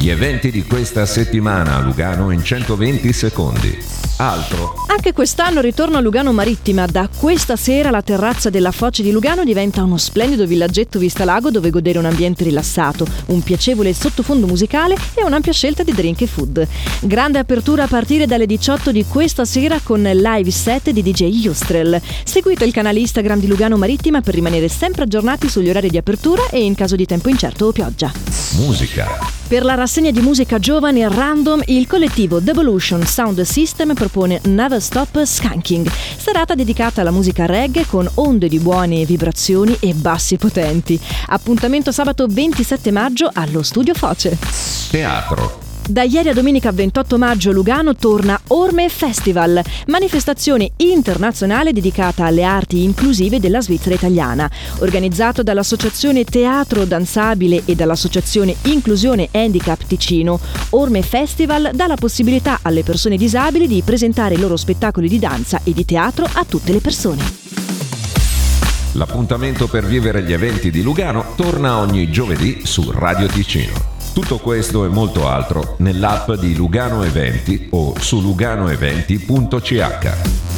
Gli eventi di questa settimana a Lugano in 120 secondi. Altro. Anche quest'anno ritorno a Lugano Marittima. Da questa sera la terrazza della Foce di Lugano diventa uno splendido villaggetto vista lago dove godere un ambiente rilassato, un piacevole sottofondo musicale e un'ampia scelta di drink e food. Grande apertura a partire dalle 18 di questa sera con live set di DJ Justrel. Seguite il canale Instagram di Lugano Marittima per rimanere sempre aggiornati sugli orari di apertura e in caso di tempo incerto o pioggia. Musica. Per la rassegna di musica giovane random, il collettivo Devolution Sound System propone Never Stop Skanking, serata dedicata alla musica reggae con onde di buone vibrazioni e bassi potenti. Appuntamento sabato 27 maggio allo Studio Foce. Teatro. Da ieri a domenica 28 maggio Lugano torna Orme Festival, manifestazione internazionale dedicata alle arti inclusive della Svizzera italiana. Organizzato dall'Associazione Teatro Danzabile e dall'Associazione Inclusione Handicap Ticino, Orme Festival dà la possibilità alle persone disabili di presentare i loro spettacoli di danza e di teatro a tutte le persone. L'appuntamento per vivere gli eventi di Lugano torna ogni giovedì su Radio Ticino. Tutto questo e molto altro nell'app di Lugano Eventi o su luganoeventi.ch.